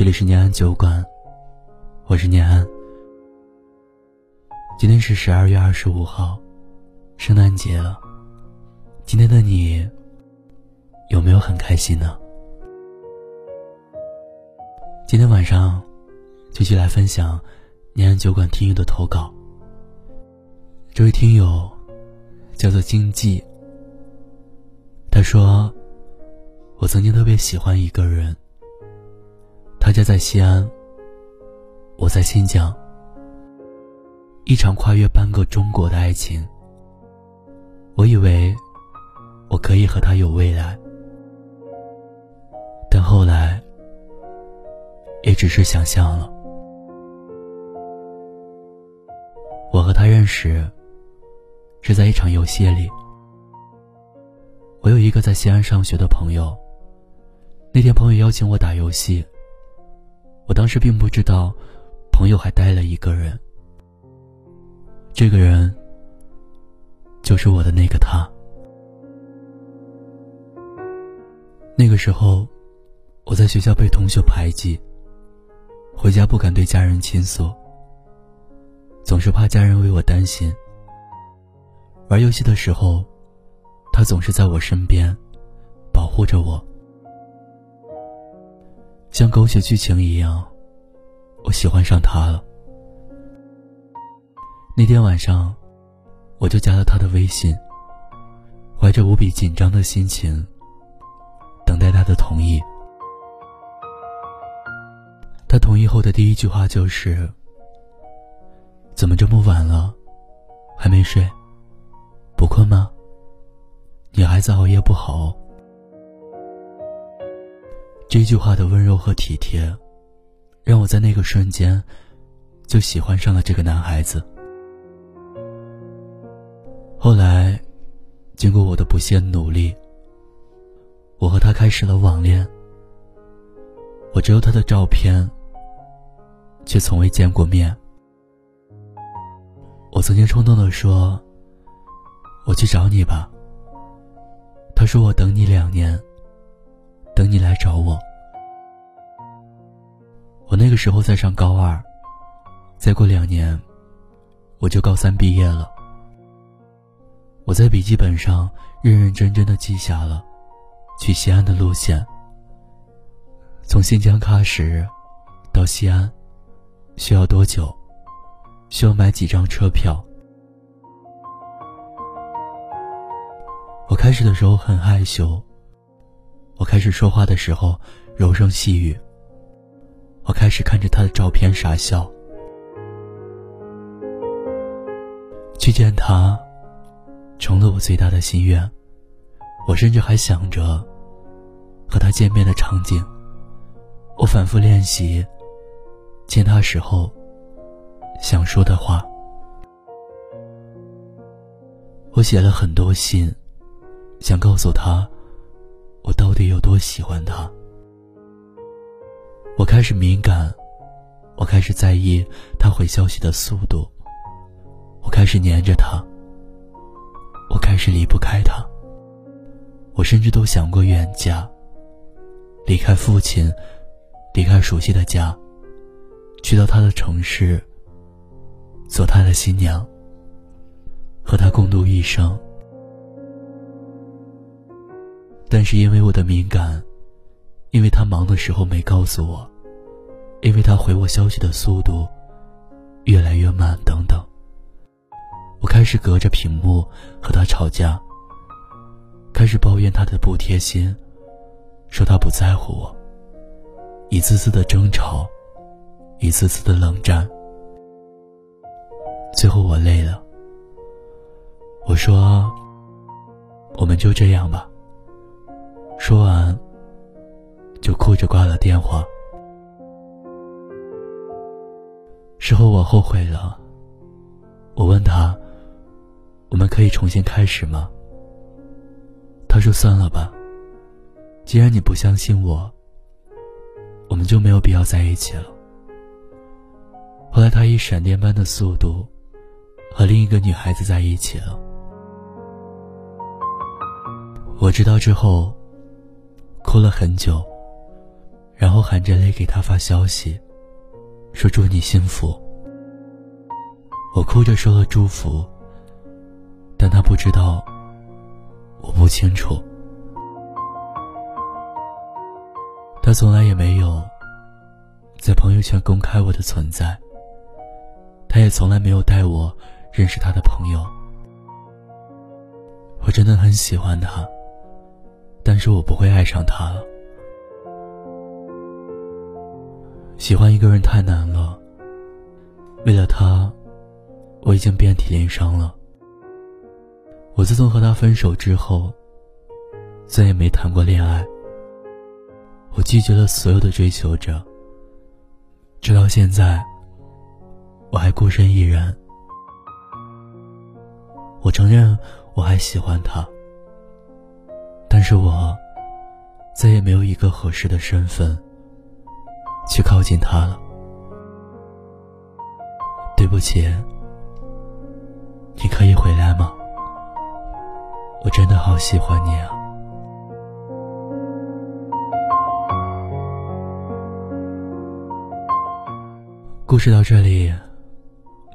这里是念安酒馆，我是念安。今天是十二月二十五号，圣诞节了。今天的你有没有很开心呢？今天晚上继续来分享念安酒馆听友的投稿。这位听友叫做经济，他说：“我曾经特别喜欢一个人。”他家在西安，我在新疆。一场跨越半个中国的爱情，我以为我可以和他有未来，但后来也只是想象了。我和他认识是在一场游戏里。我有一个在西安上学的朋友，那天朋友邀请我打游戏。我当时并不知道，朋友还带了一个人。这个人，就是我的那个他。那个时候，我在学校被同学排挤，回家不敢对家人倾诉，总是怕家人为我担心。玩游戏的时候，他总是在我身边，保护着我。像狗血剧情一样，我喜欢上他了。那天晚上，我就加了他的微信，怀着无比紧张的心情，等待他的同意。他同意后的第一句话就是：“怎么这么晚了，还没睡？不困吗？女孩子熬夜不好。”这句话的温柔和体贴，让我在那个瞬间就喜欢上了这个男孩子。后来，经过我的不懈努力，我和他开始了网恋。我只有他的照片，却从未见过面。我曾经冲动的说：“我去找你吧。”他说：“我等你两年。”等你来找我。我那个时候在上高二，再过两年，我就高三毕业了。我在笔记本上认认真真的记下了去西安的路线。从新疆喀什到西安需要多久？需要买几张车票？我开始的时候很害羞。我开始说话的时候柔声细语。我开始看着他的照片傻笑。去见他，成了我最大的心愿。我甚至还想着和他见面的场景。我反复练习见他时候想说的话。我写了很多信，想告诉他。我到底有多喜欢他？我开始敏感，我开始在意他回消息的速度，我开始黏着他，我开始离不开他。我甚至都想过远嫁，离开父亲，离开熟悉的家，去到他的城市，做他的新娘，和他共度一生。但是因为我的敏感，因为他忙的时候没告诉我，因为他回我消息的速度越来越慢，等等，我开始隔着屏幕和他吵架，开始抱怨他的不贴心，说他不在乎我，一次次的争吵，一次次的冷战，最后我累了，我说，我们就这样吧。说完，就哭着挂了电话。事后我后悔了。我问他：“我们可以重新开始吗？”他说：“算了吧，既然你不相信我，我们就没有必要在一起了。”后来他以闪电般的速度和另一个女孩子在一起了。我知道之后。哭了很久，然后含着泪给他发消息，说祝你幸福。我哭着说了祝福，但他不知道，我不清楚。他从来也没有在朋友圈公开我的存在，他也从来没有带我认识他的朋友。我真的很喜欢他，是我不会爱上他了。喜欢一个人太难了。为了他，我已经遍体鳞伤了。我自从和他分手之后，再也没谈过恋爱。我拒绝了所有的追求者，直到现在，我还孤身一人。我承认我还喜欢他，但是我再也没有一个合适的身份。去靠近他了，对不起，你可以回来吗？我真的好喜欢你啊！故事到这里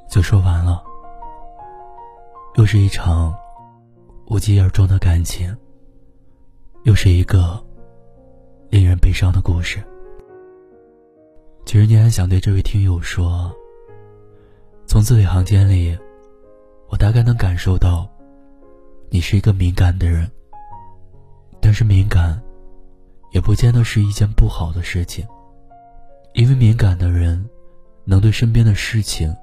就说完了，又是一场无疾而终的感情，又是一个令人悲伤的故事。其实，你还想对这位听友说，从字里行间里，我大概能感受到，你是一个敏感的人。但是，敏感，也不见得是一件不好的事情，因为敏感的人，能对身边的事情，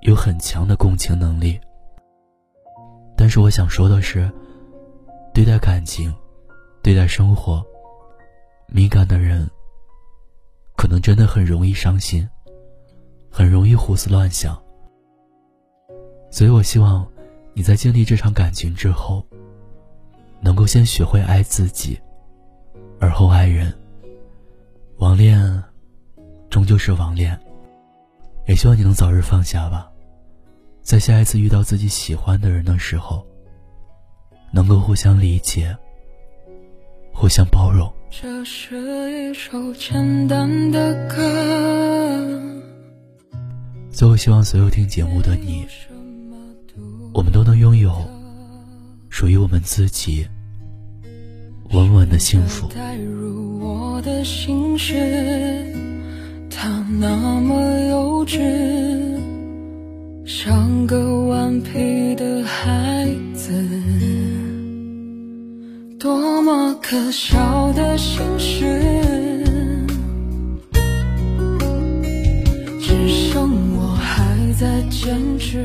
有很强的共情能力。但是，我想说的是，对待感情，对待生活，敏感的人。可能真的很容易伤心，很容易胡思乱想。所以我希望你在经历这场感情之后，能够先学会爱自己，而后爱人。网恋终究是网恋，也希望你能早日放下吧，在下一次遇到自己喜欢的人的时候，能够互相理解，互相包容。这是一首简单的歌。最后，希望所有听节目的你，我们都能拥有属于我们自己稳稳的幸福。带入我的心事，他那么幼稚，像个顽皮的孩子。多么可笑的心事，只剩我还在坚持。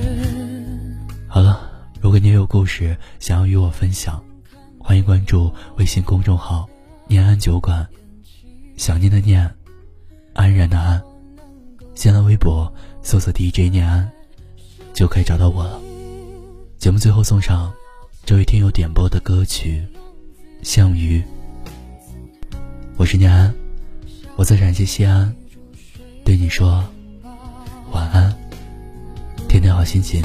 好了，如果你有故事想要与我分享，欢迎关注微信公众号“念安酒馆”，想念的念，安然的安。新浪微博搜索 DJ 念安，就可以找到我了。节目最后送上这位听友点播的歌曲。项羽，我是念安，我在陕西西安，对你说晚安，天天好心情。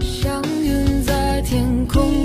像云在天空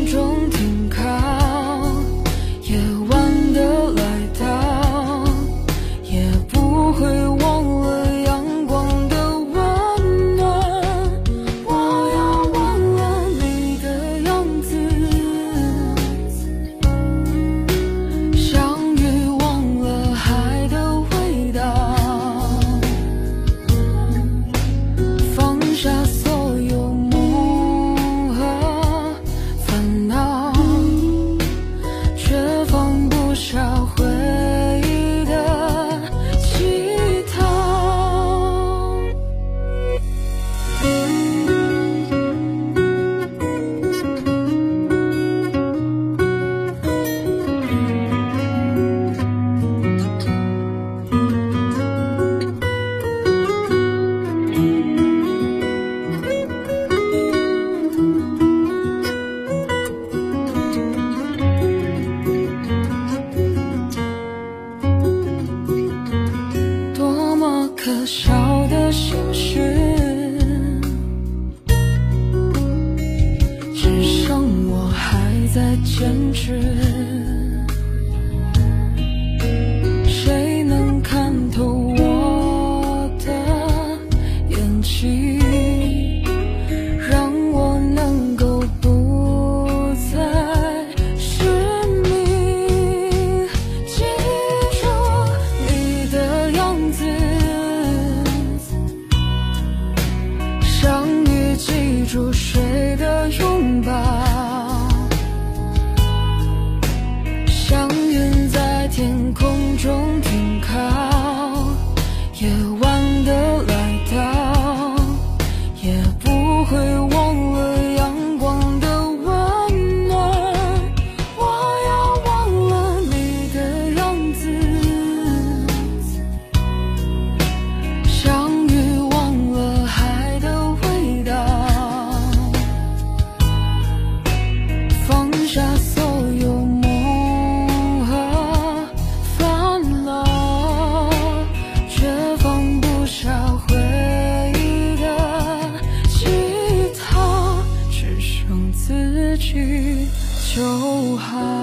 在坚持，就好。